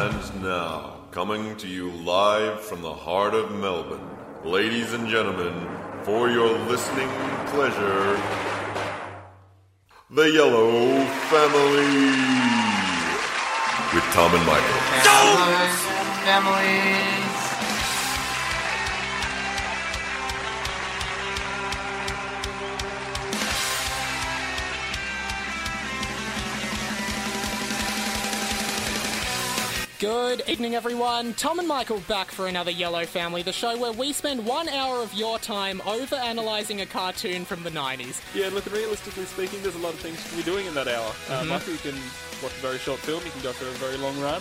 And now, coming to you live from the heart of Melbourne, ladies and gentlemen, for your listening pleasure, the Yellow Family with Tom and Michael. Families. Good evening, everyone. Tom and Michael back for another Yellow Family, the show where we spend one hour of your time over analysing a cartoon from the 90s. Yeah, look, realistically speaking, there's a lot of things to be doing in that hour. Uh, Mm-hmm. Michael, you can watch a very short film, you can go for a very long run.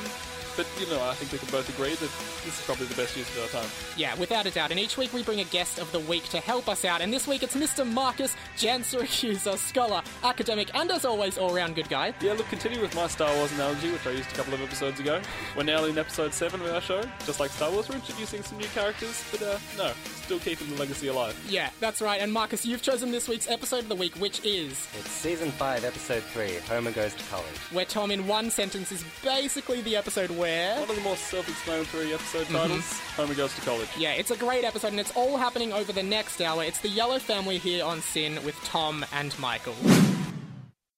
But, you know, I think we can both agree that this is probably the best use of our time. Yeah, without a doubt. And each week we bring a guest of the week to help us out. And this week it's Mr. Marcus, Jan Syracuse, scholar, academic, and as always, all round good guy. Yeah, look, continue with my Star Wars analogy, which I used a couple of episodes ago. We're now in episode 7 of our show. Just like Star Wars, we're introducing some new characters, but, uh, no, still keeping the legacy alive. Yeah, that's right. And Marcus, you've chosen this week's episode of the week, which is It's season 5, episode 3 Homer Goes to College. where Tom, in one sentence, is basically the episode where. One of the more self-explanatory episode mm-hmm. titles, Homer Goes to College. Yeah, it's a great episode, and it's all happening over the next hour. It's the Yellow Family here on SYN with Tom and Michael.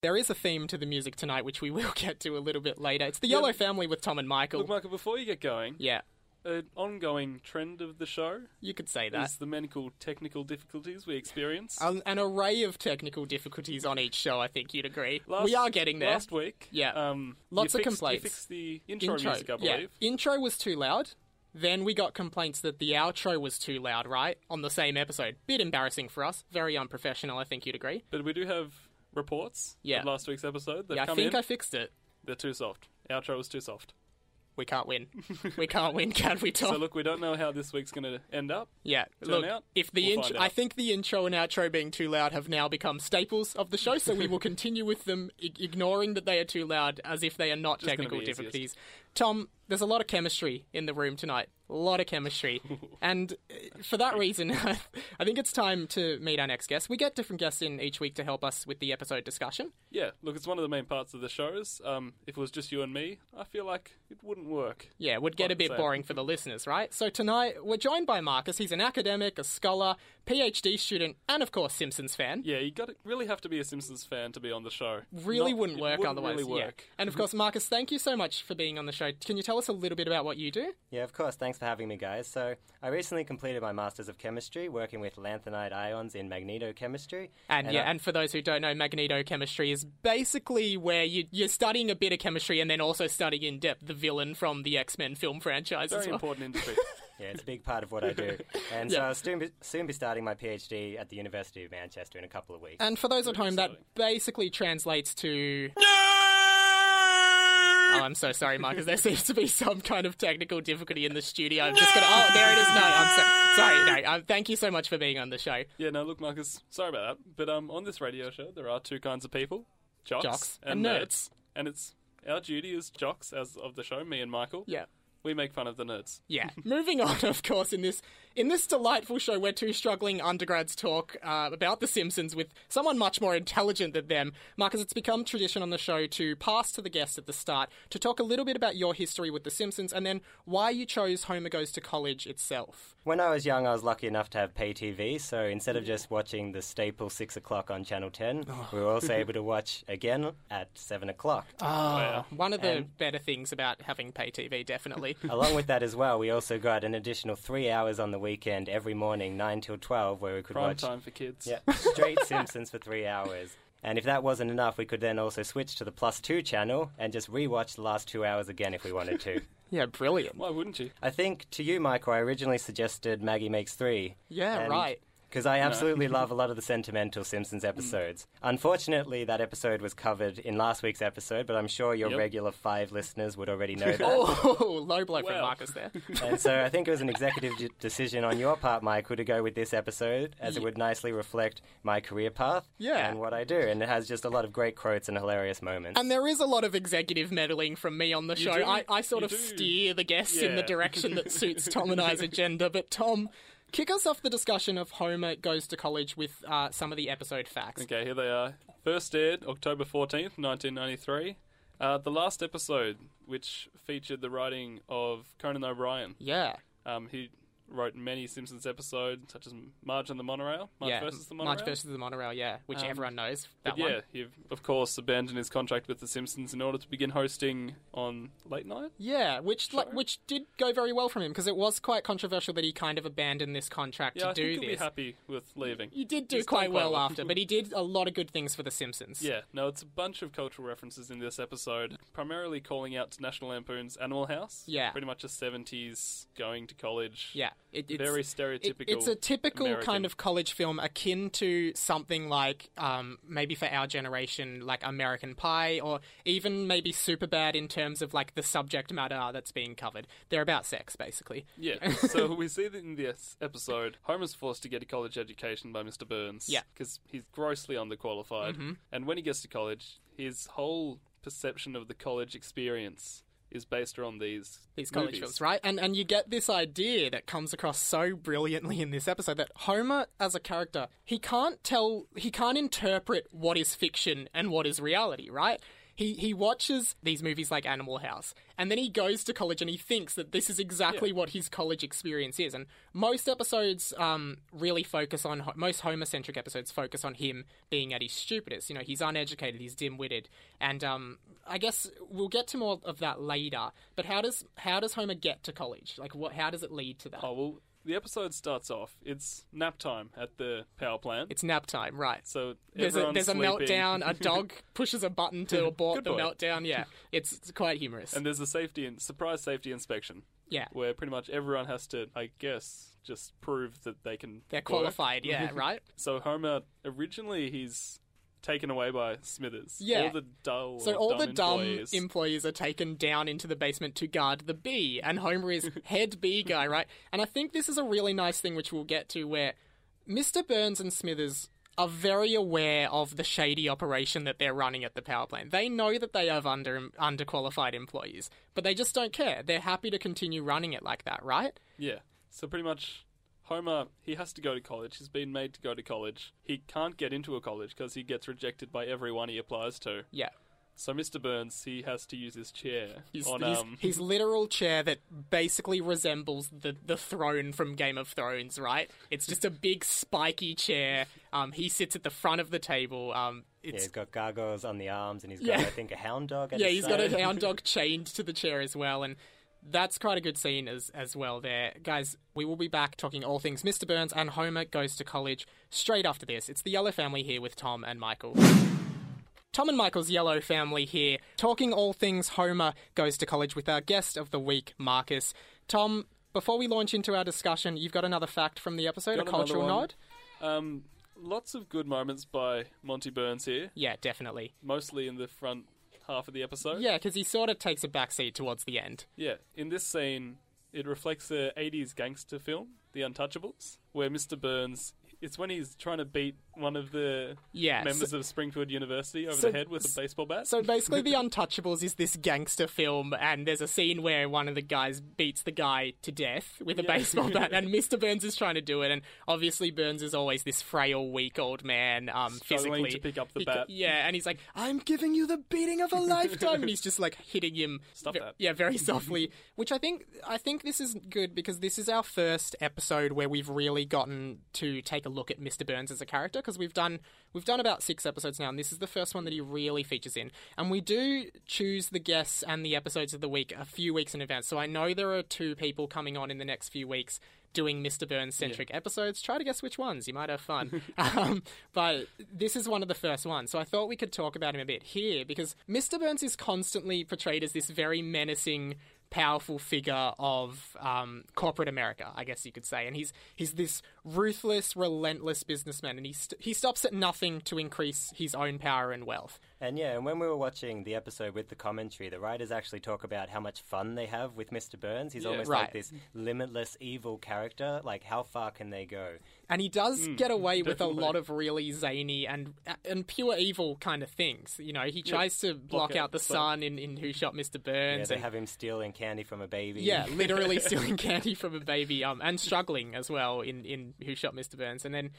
There is a theme to the music tonight, which we will get to a little bit later. It's the Yeah. Yellow Family with Tom and Michael. Look, Michael, before you get going, yeah, an ongoing trend of the show you could say that. is the medical technical difficulties we experience. An, an array of technical difficulties on each show, I think you'd agree. Last- we are getting there. Last week, Yeah. um, Lots of fixed, complaints. You fixed the intro, music, I yeah. believe. Intro was too loud. Then we got complaints that the outro was too loud, right? On the same episode. Bit embarrassing for us. Very unprofessional, I think you'd agree. But we do have reports Yeah. of last week's episode that Yeah, I think in. I fixed it. They're too soft. Outro was too soft. We can't win. we can't win, can we, Tom? So look, we don't know how this week's going to end up. Yeah, look, out? if the We'll intro, I think the intro and outro being too loud have now become staples of the show, so we will continue with them, I- ignoring that they are too loud, as if they are not Just technical be easiest. difficulties. Tom, there's a lot of chemistry in the room tonight, a lot of chemistry, and uh, for that reason, I think it's time to meet our next guest. We get different guests in each week to help us with the episode discussion. Yeah, look, it's one of the main parts of the shows. Um, if it was just you and me, I feel like it wouldn't work. Yeah, it would get a bit boring for the listeners, right? So tonight we're joined by Marcus. He's an academic, a scholar, PhD student, and of course Simpsons fan. Yeah, you got to really have to be a Simpsons fan to be on the show. really Not- wouldn't work wouldn't otherwise. Really yeah. work. And of course, Marcus, thank you so much for being on the show. Can you tell us a little bit about what you do? Yeah, of course, thanks for having me, guys. So, I recently completed my Masters of Chemistry working with lanthanide ions in magnetochemistry. And, yeah, I- and for those who don't know, magnetochemistry is basically where you, you're studying a bit of chemistry and then also studying in depth the villain from the X Men film franchise as Very well. important industry. Yeah, it's a big part of what I do. And so I'll soon be, soon be starting my PhD at the University of Manchester in a couple of weeks. And for those at home, that basically translates to. Oh, I'm so sorry, Marcus. There seems to be some kind of technical difficulty in the studio. I'm just gonna. Oh, there it is. No, I'm so, sorry. No, um, thank you so much for being on the show. Yeah, no, look, Marcus, sorry about that. But um, on this radio show, there are two kinds of people jocks, Jocks and, and nerds. nerds. And it's our duty as jocks, as of the show, me and Michael, Yeah. we make fun of the nerds. Yeah. Moving on, of course, in this in this delightful show where two struggling undergrads talk uh, about The Simpsons with someone much more intelligent than them. Marcus, it's become tradition on the show to pass to the guests at the start to talk a little bit about your history with The Simpsons and then why you chose Homer Goes to College itself. When I was young, I was lucky enough to have pay TV, so instead of just watching the staple 6 o'clock on Channel 10, we were also able to watch again at 7 o'clock. Oh, One of the And- better things about having pay TV, definitely. Along with that as well, we also got an additional three hours on the weekend every morning, 9 till 12, where we could Prime watch time for kids. yeah, straight Simpsons for three hours. And if that wasn't enough, we could then also switch to the Plus 2 channel and just rewatch the last two hours again if we wanted to. yeah, brilliant. Why wouldn't you? I think to you, Michael, I originally suggested Maggie Makes Three. Yeah, right. Because I absolutely love a lot of the sentimental Simpsons episodes. Unfortunately, that episode was covered in last week's episode, but I'm sure your Yep. regular five listeners would already know that. Oh, low blow from Wow. Marcus there. And so I think it was an executive d- decision on your part, Michael, to go with this episode, as it would nicely reflect my career path Yeah. and what I do. And it has just a lot of great quotes and hilarious moments. And there is a lot of executive meddling from me on the show. do. I, I sort You of do. steer the guests in the direction that suits Tom and I's agenda. But Tom, kick us off the discussion of Homer goes to college with uh, some of the episode facts. Okay, here they are. First aired October 14th, 1993. Uh, the last episode, which featured the writing of Conan O'Brien, Yeah. um, he wrote many Simpsons episodes, such as Marge and the Monorail, Marge yeah. versus the Monorail. Marge versus the monorail. Yeah, which Um, everyone knows. That one. yeah, he of course abandoned his contract with the Simpsons in order to begin hosting on late night. Yeah, which like, which did go very well from him because it was quite controversial that he kind of abandoned this contract Yeah, to I do think he'll be happy with leaving. He did do He's quite well well. after, but he did a lot of good things for The Simpsons. Yeah, no, it's a bunch of cultural references in this episode, primarily calling out to National Lampoon's Animal House. Yeah. Pretty much a 70s going to college. Yeah, it, it's Very it- stereotypical. it's a typical American. kind of college film akin to something like um, maybe for our generation, like American Pie, or even maybe Superbad in terms of like the subject matter that's being covered. They're about sex, basically. Yeah, so we see that in this episode, Homer's forced to get a college education by Mr. Burns. Yeah. Mm-hmm. Because he's grossly underqualified. And when he gets to college, his whole perception of the college experience is based on these these college movies. films, right? And and you get this idea that comes across so brilliantly in this episode that Homer as a character, he can't tell he can't interpret what is fiction and what is reality, right? He he watches these movies like Animal House and then he goes to college and he thinks that this is exactly what his college experience is. And most episodes um, really focus on most Homer centric episodes focus on him being at his stupidest. You know, he's uneducated, he's dim witted, and um, I guess we'll get to more of that later. But how does how does Homer get to college? Like, what? How does it lead to that? Oh, well, the episode starts off. It's nap time at the power plant. It's nap time, right? so There's a there's a meltdown. A dog pushes a button to abort the meltdown. Yeah, it's, it's quite humorous. And there's a safety and surprise safety inspection yeah, where pretty much everyone has to, I guess, just prove that they can. they're work. qualified. Yeah, right. So Homer originally he's taken away by Smithers. Yeah. All the dull, So all the dumb employees. employees are taken down into the basement to guard the bee, and Homer is head bee guy, right? And I think this is a really nice thing, which we'll get to, where Mr. Burns and Smithers are very aware of the shady operation that they're running at the power plant. They know that they have under underqualified employees, but they just don't care. They're happy to continue running it like that, right? yeah. So pretty much. Homer, he has to go to college. He's been made to go to college. He can't get into a college because he gets rejected by everyone he applies to. Yeah. So Mr. Burns, he has to use his chair His, on his, um. his literal chair that basically resembles the, the throne from Game of Thrones, right? It's just a big spiky chair. Um, he sits at the front of the table. Um, Yeah, he's got gargoyles on the arms, and he's got, Yeah. I think, a hound dog. At yeah, his he's got a hound dog chained to the chair as well, and that's quite a good scene as as well. There, guys, we will be back talking all things Mr. Burns and Homer goes to college straight after this. It's the Yellow Family here with Tom and Michael. Tom and Michael's Yellow Family here, talking all things Homer goes to college with our guest of the week, Marcus. Tom, before we launch into our discussion, you've got another fact from the episode, Got a cultural nod? Um, lots of good moments by Monty Burns here, Yeah, definitely. mostly in the front half of the episode. Yeah, because he sort of takes a backseat towards the end. Yeah, in this scene, it reflects a 80s gangster film, The Untouchables, where Mr. Burns. It's when he's trying to beat one of the Yeah, members so- of Springfield University over so- the head with a baseball bat. So basically, The Untouchables is this gangster film, and there's a scene where one of the guys beats the guy to death with a Yeah. baseball bat, and Mr. Burns is trying to do it, and obviously Burns is always this frail, weak old man, um, Struggling physically to pick up the He bat. Yeah, and he's like, "I'm giving you the beating of a lifetime," and he's just like hitting him. Stop ve- that. Yeah, very softly. Which I think I think this is good because this is our first episode where we've really gotten to take a look at Mr. Burns as a character because we've done we've done about six episodes now, and this is the first one that he really features in. And we do choose the guests and the episodes of the week a few weeks in advance, so I know there are two people coming on in the next few weeks doing Mr. Burns centric episodes. Try to guess which ones. You might have fun. um, but this is one of the first ones. So I thought we could talk about him a bit here because Mr. Burns is constantly portrayed as this very menacing powerful figure of um, corporate America, I guess you could say, and he's he's this ruthless, relentless businessman, and he st- he stops at nothing to increase his own power and wealth. And yeah, and when we were watching the episode with the commentary, the writers actually talk about how much fun they have with Mr. Burns. He's Yeah. almost Right. like this limitless evil character. Like, how far can they go? And he does get away with a lot of really zany and and pure evil kind of things. You know, he tries to block block out out the the sun. sun in, in Who Shot Mr. Burns. Yeah, Burns. they and- have him stealing candy from a baby. Yeah, literally stealing candy from a baby, um, and struggling as well in, in Who Shot Mr. Burns. And then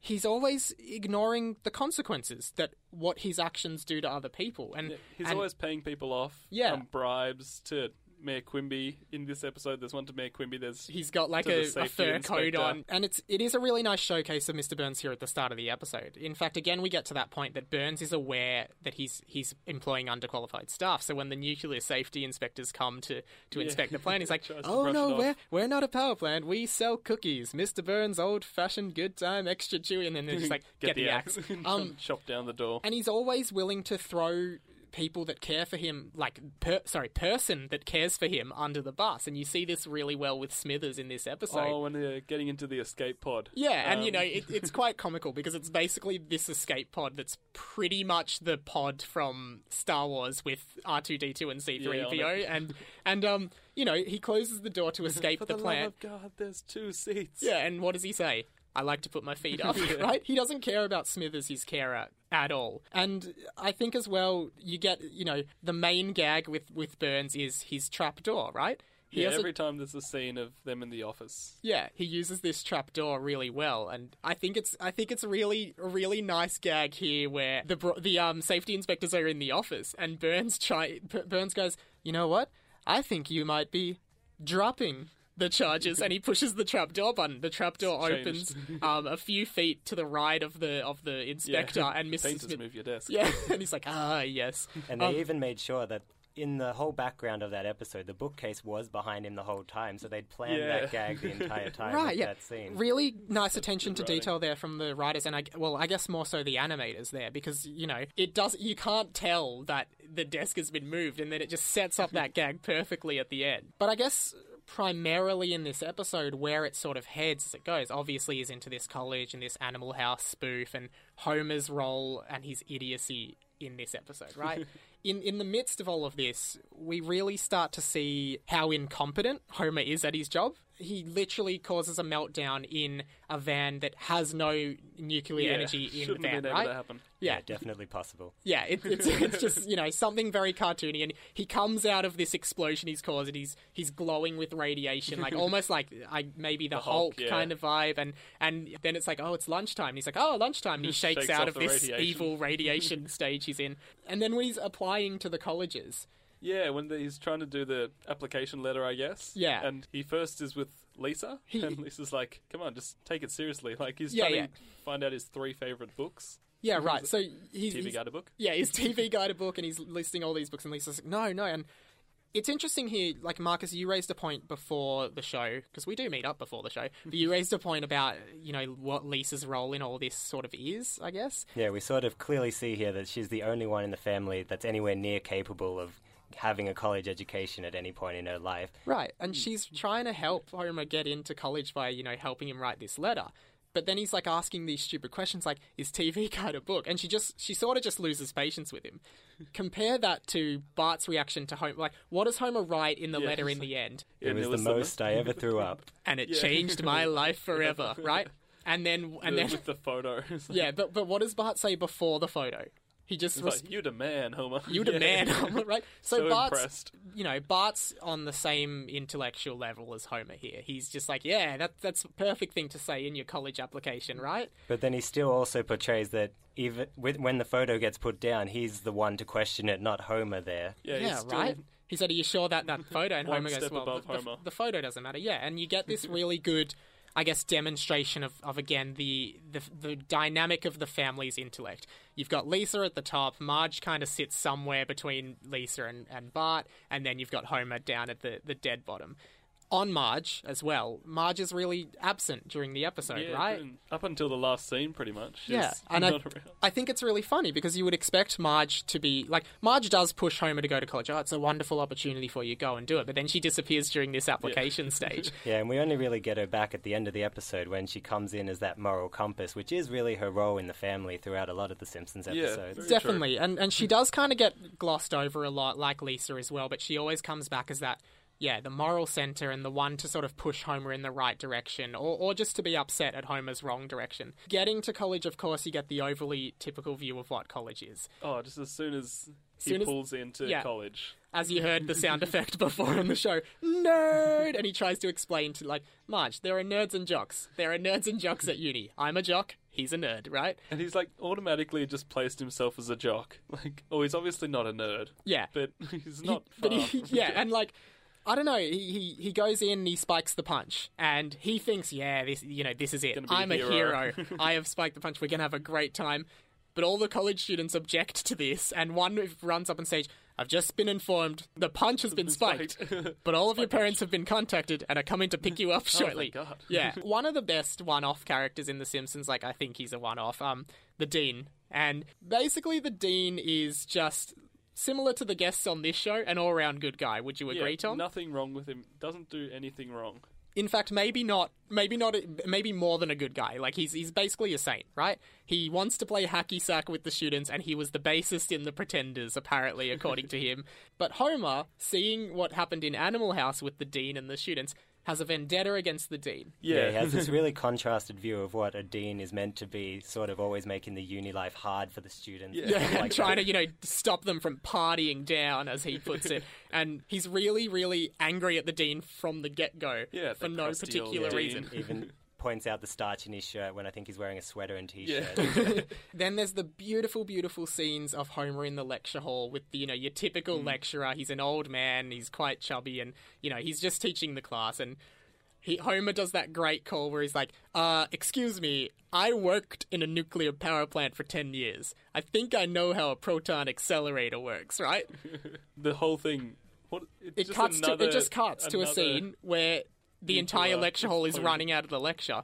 he's always ignoring the consequences that what his actions do to other people. And He's and- always paying people off Yeah. on bribes to Mayor Quimby. In this episode, there's one to Mayor Quimby. There's He's got like a, a fur coat on, and it's it is a really nice showcase of Mr. Burns here at the start of the episode. In fact, again, we get to that point that Burns is aware that he's he's employing underqualified staff. So when the nuclear safety inspectors come to to inspect the plant, he's like, "Oh no, we're we're not a power plant. We sell cookies. Mr. Burns, old fashioned good time, extra chewy." And then they're just like, "Get, the axe." Um, chop down the door. and he's always willing to throw people that care for him like per, sorry person that cares for him under the bus and you see this really well with smithers in this episode oh, when they're getting into the escape pod. yeah, and you Um, know it, it's quite comical because it's basically this escape pod that's pretty much the pod from Star Wars with R two D two and C three Yeah, on PO, and and um you know he closes the door to escape the, the, plant. God, there's two seats. Yeah, and what does he say? I like to put my feet up, right? He doesn't care about Smithers, his carer, at all. And I think as well, you get, you know, the main gag with, with Burns is his trap door, right? He Yeah, has a- every time there's a scene of them in the office. yeah, he uses this trapdoor really well, and I think it's I think it's really a really nice gag here where the bro- the um safety inspectors are in the office, and Burns try B- Burns goes, you know what? I think you might be dropping the charges, and he pushes the trapdoor button. The trapdoor It's opens um a few feet to the right of the of the inspector, and Mrs. Painters Smith. move your desk. Yeah, and he's like, ah, yes. And they Um, even made sure that in the whole background of that episode, the bookcase was behind him the whole time, so they'd planned Yeah. that gag the entire time right, yeah. that scene. Really nice attention to writing. detail there from the writers, and I well, I guess more so the animators there because you know it does. You can't tell that the desk has been moved, and then it just sets up that gag perfectly at the end. But I guess primarily in this episode where it sort of heads as it goes. Obviously is into this college and this animal house spoof and homer's role and his idiocy in this episode right? In in the midst of all of this we really start to see how incompetent homer is at his job he literally causes a meltdown in a van that has no nuclear Yeah, energy in the van right to happen. yeah, definitely possible. yeah, it, it's it's just you know something very cartoony, and he comes out of this explosion he's caused, and he's he's glowing with radiation, like almost like I maybe the, Hulk, Hulk, yeah. kind of vibe, and and then it's like oh it's lunchtime, and he's like oh lunchtime, and he shakes, Shakes out of this radiation. evil radiation stage he's in, and then when he's applying to the colleges, Yeah, when the, he's trying to do the application letter, I guess. Yeah. And he first is with Lisa, He- and Lisa's like, "Come on, just take it seriously." Like he's Yeah, trying yeah. to find out his three favorite books. yeah right, so he's, TV he's guide book. yeah, his TV guide book, and he's listing all these books, and Lisa's like, no, no, and it's interesting here. Like Marcus, you raised a point before the show because we do meet up before the show. But you raised a point about you know what Lisa's role in all this sort of is, I guess. Yeah, we sort of clearly see here that she's the only one in the family that's anywhere near capable of having a college education at any point in her life. Right, and mm. she's trying to help Homer get into college by you know helping him write this letter. But then he's like asking these stupid questions like, "Is TV Guide a book?" And she just she sort of just loses patience with him. Compare that to Bart's reaction to Homer. Like, what does Homer write in the Yeah, letter he's in the end? Yeah, it was the most I ever threw up. and it Yeah. changed my life forever, right? And then and the- then with the photo. Yeah, but but what does Bart say before the photo? He just It's res- like, you the man, Homer. you the Yeah. man, Homer, right? So, So Bart's impressed. you know Bart's on the same intellectual level as Homer here. He's just like, yeah, that that's a perfect thing to say in your college application, right? But then he still also portrays that even with, when the photo gets put down, he's the one to question it, not Homer there. Yeah, yeah, still- right. He said, "Are you sure that that photo?" And One Homer goes, step "Well, above the, the- the photo doesn't matter." Yeah, and you get this really good, I guess, demonstration of, of again the, the the dynamic of the family's intellect. You've got Lisa at the top. Marge kind of sits somewhere between Lisa and, and Bart, and then you've got Homer down at the the dead bottom. On Marge as well, Marge is really absent during the episode, Yeah, right? Up until the last scene, pretty much. Yeah, and I. I think it's really funny because you would expect Marge to be like Marge does push Homer to go to college. Oh, it's a wonderful opportunity for you. Go and do it. But then she disappears during this application stage. Yeah, and we only really get her back at the end of the episode when she comes in as that moral compass, which is really her role in the family throughout a lot of the Simpsons episodes. very Definitely, and and she does kind of get glossed over a lot, like Lisa as well. But she always comes back as that. Yeah, the moral center and the one to sort of push Homer in the right direction, or, or just to be upset at Homer's wrong direction. Getting to college, of course, you get the overly typical view of what college is. Oh, just as soon as he Soon as- pulls into yeah. college. as you heard the sound effect before in the show, nerd, and he tries to explain to like Marge, there are nerds and jocks. There are nerds and jocks at uni. I'm a jock. he's a nerd, right? And he's like automatically just placed himself as a jock. Like, oh, he's obviously not a nerd. Yeah. But he's not but far he, yeah, and like I don't know, he, he he goes in he spikes the punch, and he thinks, yeah, this you know this is it. Gonna be a I'm a hero." hero. I have spiked the punch. We're gonna have a great time. But all the college students object to this, and one runs up on stage. I've just been informed the punch has been spiked, spiked. but all of your parents have been contacted and are coming to pick you up shortly. Oh, God. yeah, one of the best one-off characters in The Simpsons. Like I think he's a one-off. Um, the dean, and basically the dean is just similar to the guests on this show, an all-round good guy. Would you Yeah, agree, Tom? Nothing wrong with him. Doesn't do anything wrong. In fact, maybe not. Maybe not. Maybe more than a good guy. Like he's he's basically a saint, right? He wants to play hacky sack with the students, and he was the bassist in the Pretenders, apparently, according to him. But Homer, seeing what happened in Animal House with the dean and the students, has a vendetta against the dean. Yeah, he has this really contrasted view of what a dean is meant to be, sort of always making the uni life hard for the students. Yeah. Yeah, like trying that. to, you know, stop them from partying down, as he puts it. and he's really, really angry at the dean from the get go Yeah, for the no particular dean. reason. Even points out the starch in his shirt when I think he's wearing a sweater and t-shirt. Yeah. Then there's the beautiful, beautiful scenes of Homer in the lecture hall with the, you know, your typical lecturer. He's an old man, he's quite chubby, and, you know, he's just teaching the class. And he, Homer does that great call where he's like, uh, excuse me, I worked in a nuclear power plant for 10 years. I think I know how a proton accelerator works, right? The whole thing. What? It's it just cuts to it just cuts to a scene where the entire lecture hall is running out of the lecture.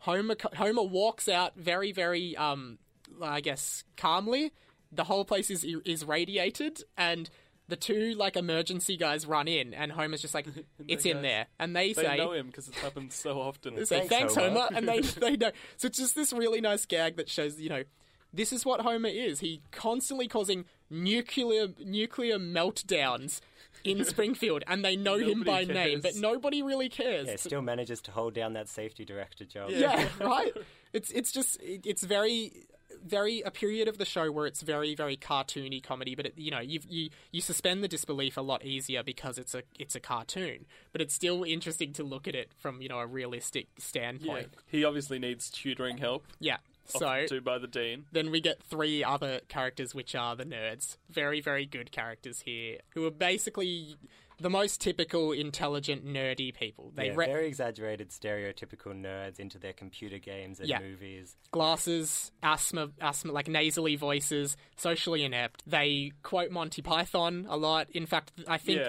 Homer Homer walks out very very um I guess calmly. The whole place is is radiated and the two like emergency guys run in and Homer's just like it's in there and they, They say know him because it's happened so often. they say Thanks, thanks Homer, Homer." and they they know. So it's just this really nice gag that shows you know this is what Homer is. He constantly causing nuclear nuclear meltdowns in Springfield, and they know him by Nobody name, but nobody really cares. Yeah, still manages to hold down that safety director job. yeah, right. It's it's just it, it's very very a period of the show where it's very very cartoony comedy, but it, you know you you you suspend the disbelief a lot easier because it's a it's a cartoon, but it's still interesting to look at it from you know a realistic standpoint. Yeah. standpoint. He obviously needs tutoring help. Yeah. So offered to by the dean. then we get three other characters, which are the nerds. Very, very good characters here, who are basically the most typical, intelligent, nerdy people. They Yeah, re- very exaggerated, stereotypical nerds into their computer games and Yeah. movies. glasses, asthma, asthma, like nasally voices, socially inept. They quote Monty Python a lot. In fact, I think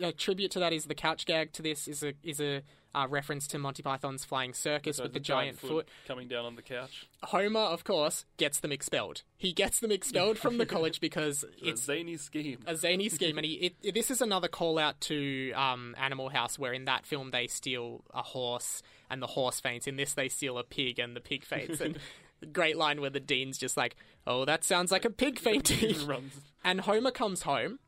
a tribute to that is the couch gag to this is a is a uh, reference to Monty Python's Flying Circus So with the a giant foot. coming down on the couch. Homer, of course, gets them expelled. He gets them expelled from the college because It's a zany scheme. a zany scheme, and he, it, it- this is another call out to um, Animal House, where in that film they steal a horse and the horse faints. In this, they steal a pig and the pig faints. And great line where the dean's just like, "Oh, that sounds like a pig fainting." and Homer comes home.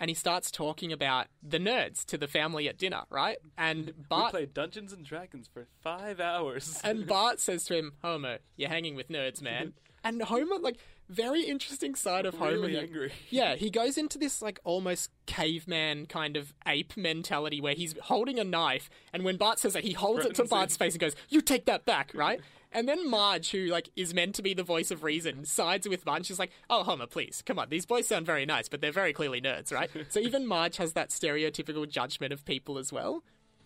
And he starts talking about the nerds to the family at dinner, right? And We Bart played Dungeons and Dragons for five hours. and Bart says to him, Homer, you're hanging with nerds, man. And Homer, like, very interesting side of Homer. really angry. Yeah, he goes into this, like, almost caveman kind of ape mentality where he's holding a knife, and when Bart says that, he holds it to him. Bart's face and goes, You take that back, right? And then Marge, who like is meant to be the voice of reason, sides with Marge. She's like, "Oh, Homer, please, come on. These boys sound very nice, but they're very clearly nerds, right?" so even Marge has that stereotypical judgment of people as well.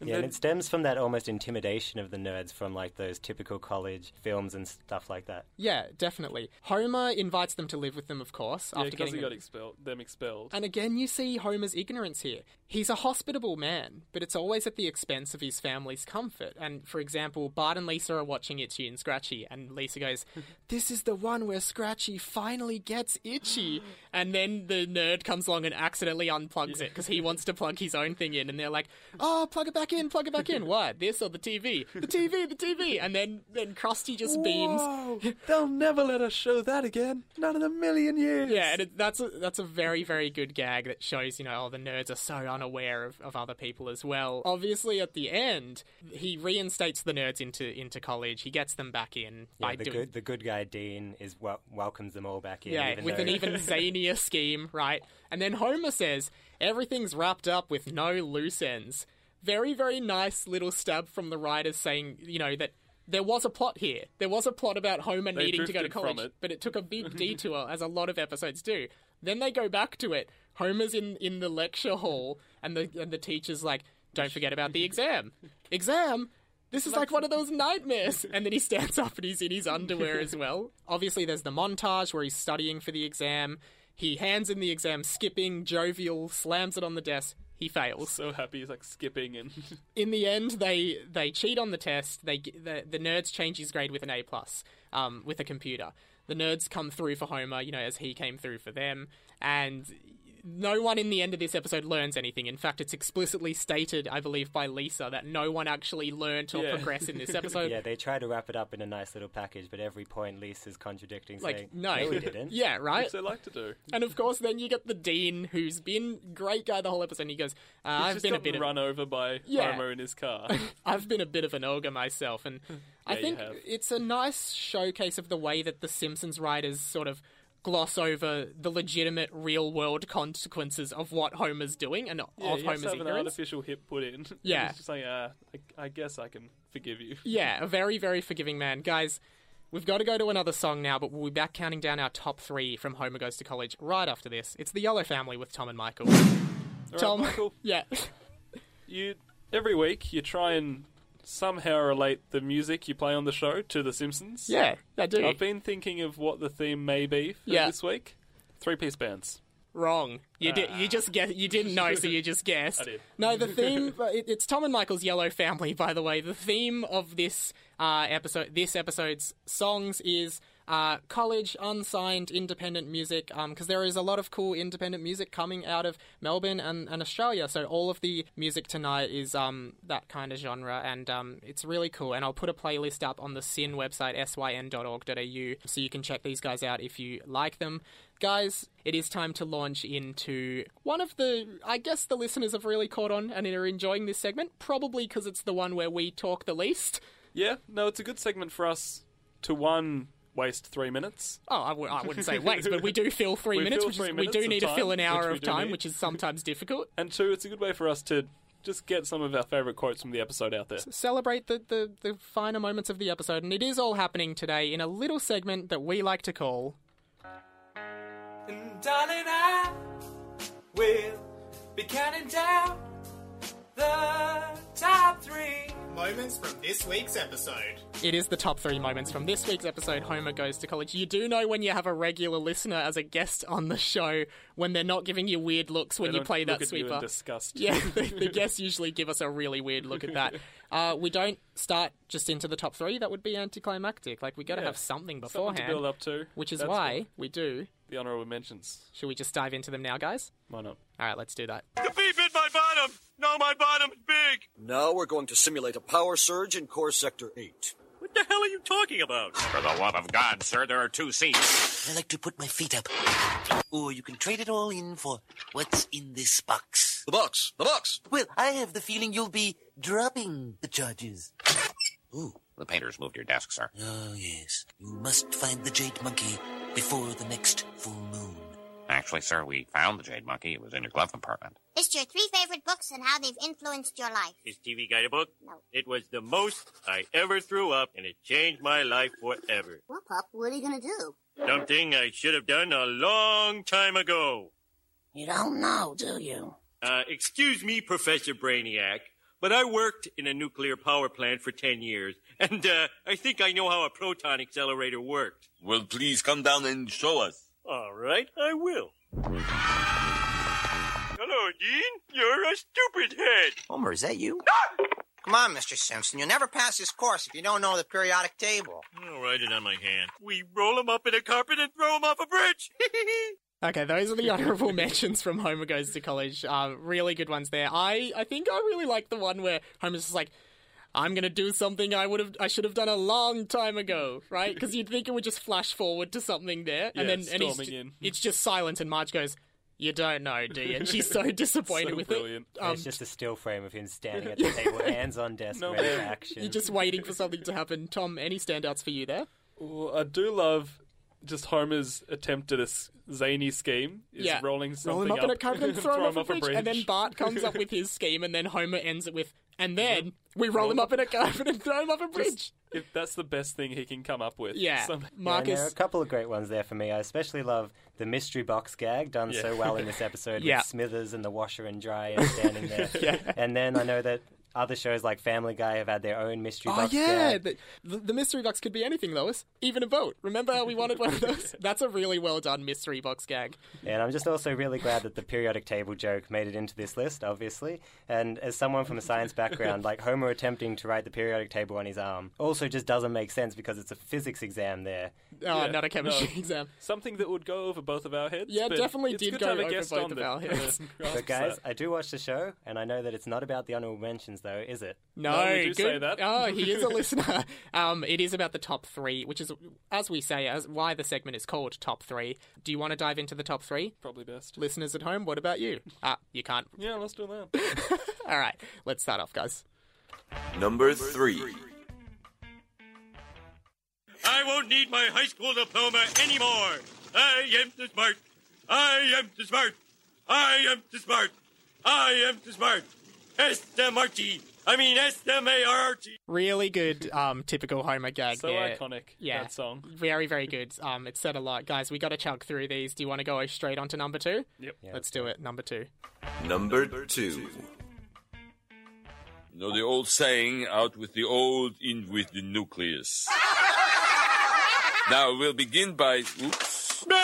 Yeah, and it stems from that almost intimidation of the nerds from like those typical college films and stuff like that. Yeah, definitely. Homer invites them to live with them, of course, Yeah, after getting he them. expelled, them expelled. And again, you see Homer's ignorance here. He's a hospitable man, but it's always at the expense of his family's comfort. And for example, Bart and Lisa are watching Itchy and Scratchy, and Lisa goes, This is the one where Scratchy finally gets itchy. And then the nerd comes along and accidentally unplugs it because he wants to plug his own thing in. And they're like, Oh, plug it back in, plug it back in. What? This or the TV? The TV, the TV. And then, then Krusty just beams. They'll never let us show that again. Not in a million years. Yeah, and it, that's a, that's a very very good gag that shows you know oh the nerds are so unaware of, of other people as well. Obviously, at the end, he reinstates the nerds into into college. He gets them back in Yeah, by the doing good the good guy dean is wel- welcomes them all back in. yeah even with though- an even zanier scheme, right? And then Homer says everything's wrapped up with no loose ends. Very very nice little stab from the writers saying you know that there was a plot here. There was a plot about Homer They needing to go to college, it. but it took a big detour, as a lot of episodes do. Then they go back to it. Homer's in, in the lecture hall, and the and the teacher's like, "Don't forget about the exam. Exam." This is like one of those nightmares. And then he stands up and he's in his underwear as well. Obviously, there's the montage where he's studying for the exam. He hands in the exam, skipping, jovial, slams it on the desk. He fails So happy he's like skipping and in the end, they they cheat on the test. They the the nerds change his grade with an A plus, um, with a computer. The nerds come through for Homer, you know, as he came through for them, and no one in the end of this episode learns anything. In fact, it's explicitly stated, I believe, by Lisa that no one actually learnt or Yeah. progressed in this episode. Yeah, they try to wrap it up in a nice little package, but every point Lisa's contradicting, Like, saying, no. we didn't." Yeah, right. which they like to do. And of course, then you get the dean, who's been great guy the whole episode. And he goes, uh, He's "I've just been a gotten bit of run over by Yeah. Homer in his car. I've been a bit of an ogre myself, and I Yeah, you think it's a nice showcase of the way that the Simpsons writers sort of gloss over the legitimate real world consequences of what Homer's doing and yeah, of you have Homer's to have an ignorance. artificial hip put in. Yeah. He's just like, uh, I, I guess I can forgive you. Yeah, a very, very forgiving man. Guys, we've got to go to another song now, but we'll be back counting down our top three from Homer Goes to College right after this. It's the Yellow Family with Tom and Michael. All right, Tom, Michael, yeah. you every week you try and somehow relate the music you play on the show to The Simpsons. Yeah, I do. I've been thinking of what the theme may be for Yeah. this week. Three piece bands. Wrong. You did. You just guess. You didn't know, so you just guessed. I did. No, the theme. it, it's Tom and Michael's Yellow Family, by the way. The theme of this uh, episode, this episode's songs, is uh, college unsigned independent music. Because there is a lot of cool independent music coming out of Melbourne and, and Australia. So all of the music tonight is um, that kind of genre, and um, it's really cool. And I'll put a playlist up on the SYN website, syn.org.au, so you can check these guys out if you like them. Guys, it is time to launch into one of the. I guess the listeners have really caught on and are enjoying this segment, probably because it's the one where we talk the least. Yeah, no, it's a good segment for us to one waste three minutes. Oh, I w- I wouldn't say waste, but we do fill three We minutes, fill which three is, we do of need to fill time, an hour we of do time, need. which is sometimes difficult. And two, it's a good way for us to just get some of our favourite quotes from the episode out there. Celebrate the, the, the finer moments of the episode, and it is all happening today in a little segment that we like to call And darling, I will be counting down the top three moments from this week's episode. It is the top three moments from this week's episode, Homer Goes to College. You do know when you have a regular listener as a guest on the show when they're not giving you weird looks when They you play look that at you sweeper. in disgust. Yeah, the, the guests usually give us a really weird look at that. Uh, we don't start just into the top three. That would be anticlimactic. Like, we got to Yeah. have something Something beforehand. to build up to. Which is That's why what we do. The honourable mentions. Should we just dive into them now, guys? Why not? All right, let's do that. The bee bit my bottom! Now my bottom's big! Now we're going to simulate a power surge in core sector 8. What the hell are you talking about? For the love of God, sir, there are two seats. I like to put my feet up. Or you can trade it all in for what's in this box. The box! The box! Well, I have the feeling you'll be dropping the charges. Ooh. The painters moved your desk, sir. Oh, yes. You must find the Jade Monkey before the next full moon. Actually, sir, we found the Jade Monkey. It was in your glove compartment. List your three favorite books and how they've influenced your life. His TV guide a book? No. It was the most I ever threw up, and it changed my life forever. Well, Pop, what are you gonna do? Something I should have done a long time ago. You don't know, do you? Uh, excuse me, Professor Brainiac, but I worked in a nuclear power plant for 10 years, and uh, I think I know how a proton accelerator worked. Well, please come down and show us. All right, I will. Hello, Dean. You're a stupid head. Homer, is that you? Come on, Mr. Simpson. You'll never pass this course if you don't know the periodic table. I'll write it on my hand. We roll him up in a carpet and throw him off a bridge. Okay, those are the honorable mentions from Homer Goes to College. Uh, really good ones there. I, I think I really like the one where Homer's just like, I'm gonna do something I would have I should have done a long time ago, right? Because you'd think it would just flash forward to something there, and Yeah, then and he's, storming ju- in. it's just silent, and Marge goes, "You don't know, do you?" And she's so disappointed So with brilliant. it. Um, it's just a still frame of him standing at the table, hands on desk, No ready for action. you're just waiting for something to happen. Tom, any standouts for you there? Well, I do love just Homer's attempt at a s- zany scheme. Is Yeah. rolling Roll something him up, in a carpet and throw him off a bridge. bridge. And then Bart comes up with his scheme, and then Homer ends it with, and then we roll him up in a carpet and throw him off a bridge. If that's the best thing he can come up with. Yeah. Some- Yeah, and Marcus. there are a couple of great ones there for me. I especially love the mystery box gag done so well in this episode Yeah. with Smithers and the washer and dryer standing there. And then I know that other shows like Family Guy have had their own mystery Oh box yeah, the, the, the mystery box could be anything, Lois. Even a boat. Remember how we wanted one of those? That's a really well done mystery box gag. And I'm just also really glad that the periodic table joke made it into this list, obviously. And as someone from a science background, like Homer attempting to write the periodic table on his arm also just doesn't make sense because it's a physics exam there. Oh, Yeah, not a chemistry no. exam. Something that would go over both of our heads. Yeah, definitely did go to have a over guest both on of that our kinda heads. grasps But guys. I do watch the show, and I know that it's not about the honorable mentions, though, is it? No, No, we do good. say that. Oh, he is a listener. Um, it is about the top three, which is, as we say, as why the segment is called Top Three. Do you want to dive into the top three? Probably best. Listeners at home, what about you? Ah, you can't. Yeah, let's do that. All right, let's start off, guys. Number three. I won't need my high school diploma anymore. I am too smart. I am too smart. I am too smart. I am too smart. S-M-R-T. I mean S-M-A-R-T. Really good, um, typical Homer gag So there. iconic, Yeah, that song. Very, very good. Um, it said a lot, guys. We got to chug through these. Do you want to go straight on to number two? Yep. Let's do it. Number two. Number two. You know the old saying, out with the old, in with the nucleus. now we'll begin by, oops.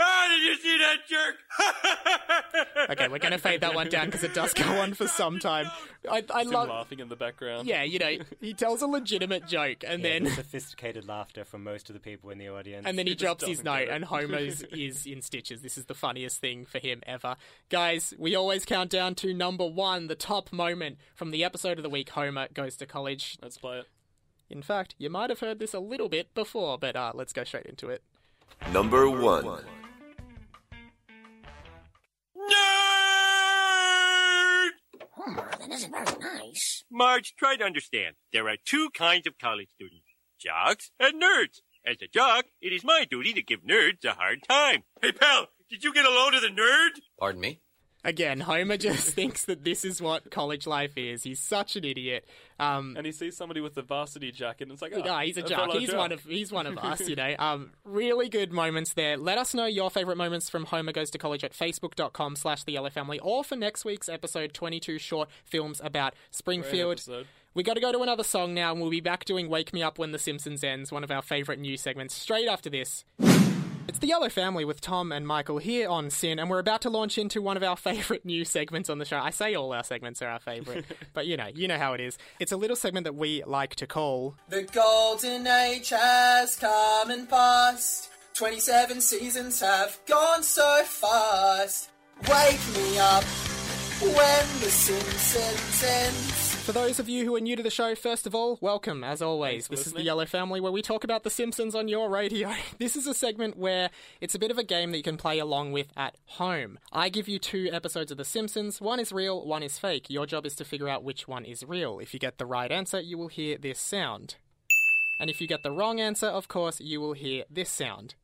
ah, did you see that jerk? Okay, we're going to fade that one down because it does go on for some time. I, I Him love. laughing in the background. Yeah, you know, he tells a legitimate joke and Yeah, then the sophisticated laughter from most of the people in the audience. and then he just drops his note and Homer is, is in stitches. This is the funniest thing for him ever. Guys, we always count down to number one, the top moment from the episode of the week Homer goes to college. Let's play it. In fact, you might have heard this a little bit before, but uh, let's go straight into it. Number one. Homer, that isn't very nice. Marge, try to understand. There are two kinds of college students jocks and nerds. As a jock, it is my duty to give nerds a hard time. Hey, pal, did you get a load of the nerd? Pardon me? Again, Homer just thinks that this is what college life is. He's such an idiot. Um, And he sees somebody with the varsity jacket, and it's like, oh, No, he's a jock. fellow He's one of he's one of us, you know. Um, really good moments there. Let us know your favourite moments from Homer Goes to College at facebook.com slash the Yellow Family or for next week's episode 22 short films about Springfield. We got to go to another song now, and we'll be back doing Wake Me Up When the Simpsons Ends, one of our favourite new segments, straight after this. It's the Yellow Family with Tom and Michael here on SYN, and we're about to launch into one of our favourite new segments on the show. I say all our segments are our favourite, but you know, you know how it is. It's a little segment that we like to call The golden age has come and passed. 27 seasons have gone so fast. Wake me up when the Simpsons ends. For those of you who are new to the show, first of all, welcome, as always. Thanks This is the. Yellow Family where we talk about The Simpsons on your radio. This is a segment where it's a bit of a game that you can play along with at home. I give you two episodes of The Simpsons. One is real, one is fake. Your job is to figure out which one is real. If you get the right answer, you will hear this sound. And if you get the wrong answer, of course, you will hear this sound.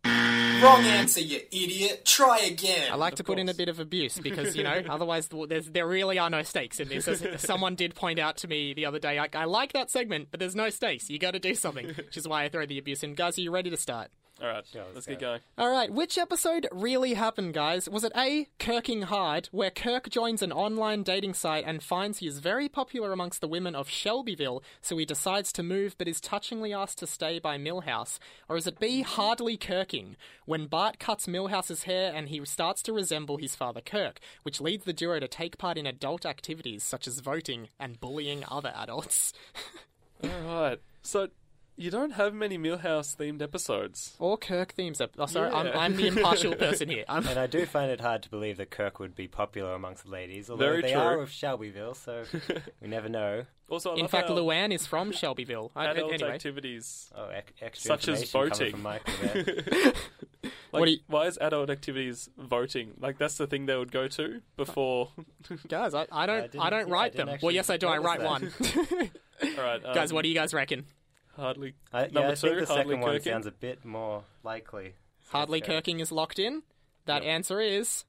Wrong mm. answer, you idiot. Try again. I like to put in a bit of abuse because, you know, otherwise there's, there really are no stakes in this. As someone did point out to me the other day, I, I like that segment, but there's no stakes. You got to do something, which is why I throw the abuse in. Guys, are you ready to start? All right, let's get going. All right, which episode really happened, guys? Was it A, Kirking Hard, where Kirk joins an online dating site and finds he is very popular amongst the women of Shelbyville, so he decides to move but is touchingly asked to stay by Milhouse? Or is it B, Hardly Kirking, when Bart cuts Milhouse's hair and he starts to resemble his father Kirk, which leads the duo to take part in adult activities such as voting and bullying other adults? All right. So you don't have many Milhouse themed episodes. Or Kirk themes. Ep- oh, sorry, I'm, Yeah. I'm the impartial person here. I'm... And I do find it hard to believe that Kirk would be popular amongst the ladies, although Very they true. are of Shelbyville, so we never know. Also, I In love fact, how Luann is from Shelbyville. I, adult anyway. activities Oh, ec- extra such as information coming voting. from Michael there. Like, What do you- why is adult activities voting? Like that's the thing they would go to before. Guys, I, I don't, I I, didn't- don't yeah, I write didn't them. actually Well, yes, I do. I notice write that. one. All right, um, Guys, what do you guys reckon? Hardly. I, yeah, Number I think two, the hardly second one Kirking. sounds a bit more likely. Hardly Okay. Kirking is locked in. That answer is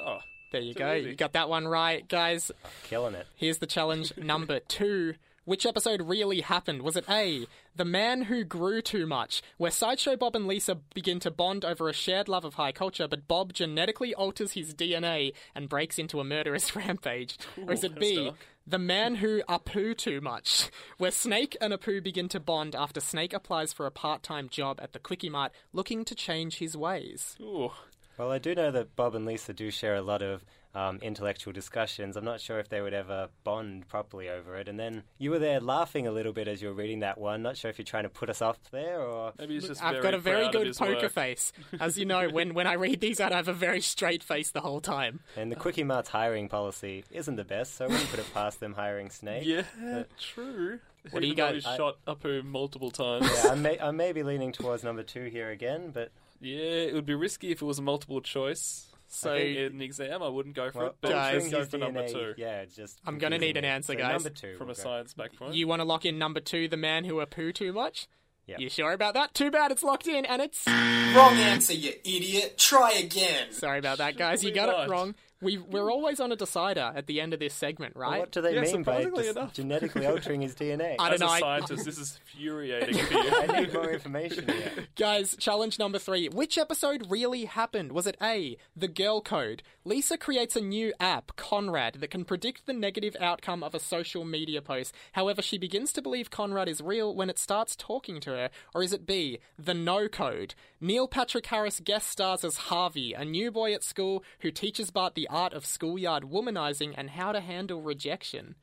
Oh, There you go. easy. You got that one right, guys. Killing it. Here's the challenge number two. Which episode really happened? Was it A, The Man Who Grew Too Much, where Sideshow Bob and Lisa begin to bond over a shared love of high culture, but Bob genetically alters his DNA and breaks into a murderous rampage? or is it B, dark. The Man Who Apu Too Much, where Snake and Apu begin to bond after Snake applies for a part time job at the Kwik-E-Mart looking to change his ways? Ooh. Well, I do know that Bob and Lisa do share a lot of um, intellectual discussions. I'm not sure if they would ever bond properly over it. And then you were there laughing a little bit as you were reading that one. Not sure if you're trying to put us off there or. Maybe he's just I've very got a very good poker work. face. As you know, when, when I read these out, I have a very straight face the whole time. And the Kwik-E-Mart's hiring policy isn't the best, so I wouldn't put it past them hiring Snake. Yeah, But- true. What do you Even though guys- he's shot Apu multiple times. yeah, I may, I may be leaning towards number two here again, but Yeah, it would be risky if it was a multiple choice. So- in an exam, I wouldn't go for well, it. But Guys- let's go his for number DNA, two Yeah, just. I'm gonna need an answer, So guys. Number two. from we'll a go. science background. You want to lock in number two, the man who a poo too much? Yep. You sure about that? Too bad it's locked in, and it's. Wrong answer, you idiot. Try again. Sorry about that, guys. You got not? it wrong. We we're always on a decider at the end of this segment, Well, right? What do they Yeah, mean by surprisingly enough. genetically altering his DNA? I don't As know. a I- scientist, this is infuriating. I need more information here. Guys, challenge number three. Which episode really happened? Was it A, the girl code? Lisa creates a new app, Conrad, that can predict the negative outcome of a social media post. However, she begins to believe Conrad is real when it starts talking to her. Or is it B, the bro code? Neil Patrick Harris guest stars as Harvey, a new boy at school who teaches Bart the art of schoolyard womanizing and how to handle rejection.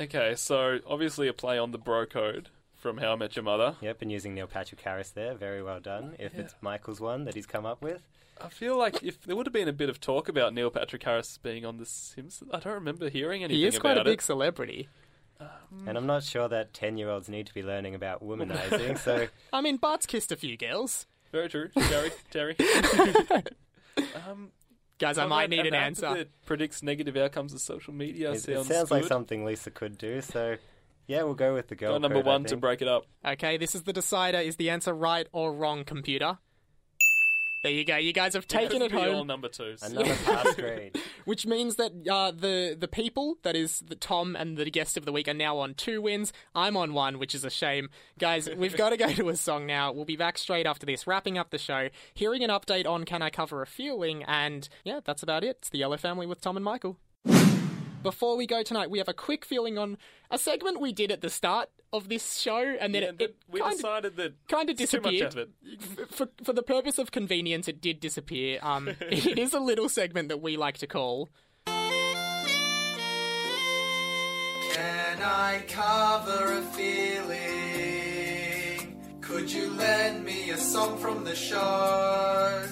Okay, so obviously a play on the bro code from How I Met Your Mother. Yep, and using Neil Patrick Harris there, very well done. If it's Michael's one that he's come up with, I feel like if there would have been a bit of talk about Neil Patrick Harris being on The Simpsons, I don't remember hearing anything He is quite a big it. celebrity. and I'm not sure that ten-year-olds need to be learning about womanizing. so I mean, Bart's kissed a few girls. Very true, Terry. Terry. um, Guys, I might need an app answer. That predicts negative outcomes of social media. it, it sounds sounds like something Lisa could do. So yeah, we'll go with the girl. Got number code, one to break it up. Okay, this is the decider. Is the answer right or wrong, computer? There you go. You guys have taken it Be all home, number twos. Another pass grade. which means that uh, the the people that is the Tom and the guest of the week are now on two wins. I'm on one, which is a shame, guys. We've got to go to a song now. We'll be back straight after this, wrapping up the show, hearing an update on Can I Cover a Feeling, and yeah, that's about it. It's the Yellow Family with Tom and Michael. Before we go tonight, we have a quick feeling on a segment we did at the start of this show, and then Yeah, it, it we kind of decided that kind of it's too much disappeared. effort. for for the purpose of convenience, it did disappear. Um, it is a little segment that we like to call. Can I cover a feeling? Could you lend me a song from the show?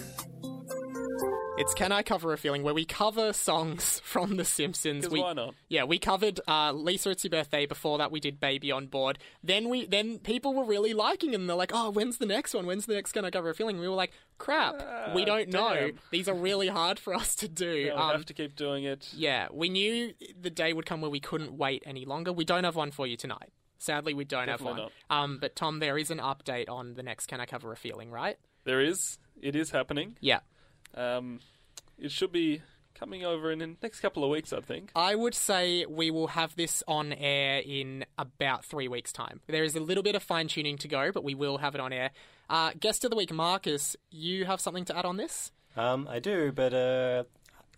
It's Can I Cover a Feeling, where we cover songs from The Simpsons. We, why not? Yeah, we covered uh, Lisa It's Your Birthday. Before that, we did Baby on Board. Then we then people were really liking them. They're like, oh, when's the next one? When's the next Can I Cover a Feeling? We were like, crap, we don't know. Ah. These are really hard for us to do. Yeah, we Um, have to keep doing it. Yeah, we knew the day would come where we couldn't wait any longer. We don't have one for you tonight. Sadly, we don't Definitely have one. Um, but Tom, there is an update on the next Can I Cover a Feeling, right? There is. It is happening. Yeah. Um, it should be coming over in the next couple of weeks, I think. I would say we will have this on air in about three weeks' time. There is a little bit of fine tuning to go, but we will have it on air. Uh, guest of the week, Marcus, you have something to add on this? Um, I do, but uh,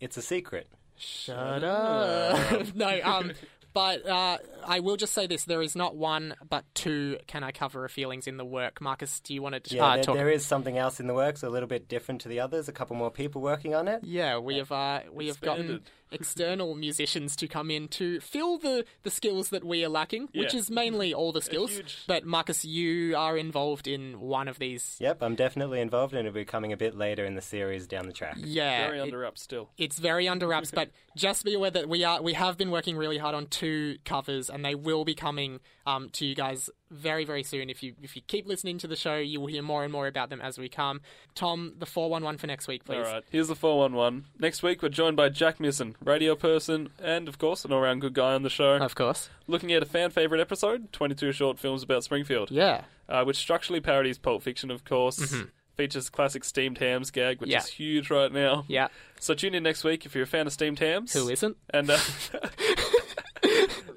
it's a secret. Shut up. no, um, but uh, I will just say this: there is not one, but two. Can I cover a feelings in the work? Marcus, do you want to Yeah, uh, there, talk? there is something else in the works, a little bit different to the others. A couple more people working on it. Yeah, we have uh, we have gotten Expanded. External musicians to come in to fill the, the skills that we are lacking, which is mainly all the skills. huge- But Marcus, you are involved in one of these. Yep, I'm definitely involved, and it'll be coming a bit later in the series down the track. Yeah, Very it- under up still. it's very under wraps, but just be aware that we are we have been working really hard on two covers, and they will be coming um, to you guys very very soon. If you if you keep listening to the show, you will hear more and more about them as we come. Tom, the four one one for next week, please. All right, here's the 411. Next week, we're joined by Jack Misson, radio person, and of course, an all round good guy on the show. Of course. Looking at a fan favourite episode 22 short films about Springfield. Yeah. uh, which structurally parodies Pulp Fiction, of course. Mm-hmm. features classic steamed hams gag, which Yeah. is huge right now. Yeah. So tune in next week if you're a fan of steamed hams. Who isn't? And uh,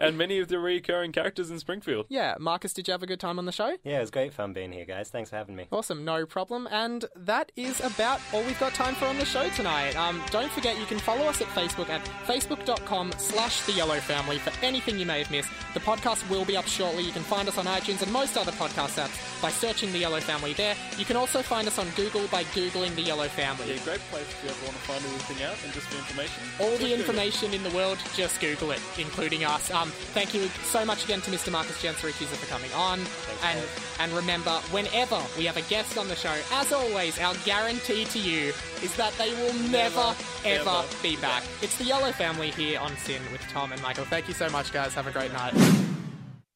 and many of the recurring characters in Springfield. Yeah, Marcus, did you have a good time on the show? Yeah, it was great fun being here, guys. Thanks for having me. Awesome, no problem. And that is about all we've got time for on the show tonight. Um, don't forget you can follow us at Facebook at facebook.com slash the yellow family for anything you may have missed. The podcast will be up shortly. You can find us on iTunes and most other podcast apps by searching the yellow family there. You can also find us on Google by Googling the yellow family. Yeah, great place if you ever want to find anything out and just for information. All the information in the world, just Google it, including us. Um, thank you so much again to Mr. Marcus Jenserichisa for coming on. and and remember, whenever we have a guest on the show, as always, our guarantee to you is that they will never, ever, ever be back. It's the Yellow Family here on SYN with Tom and Michael. Thank you so much, guys. Have a great night.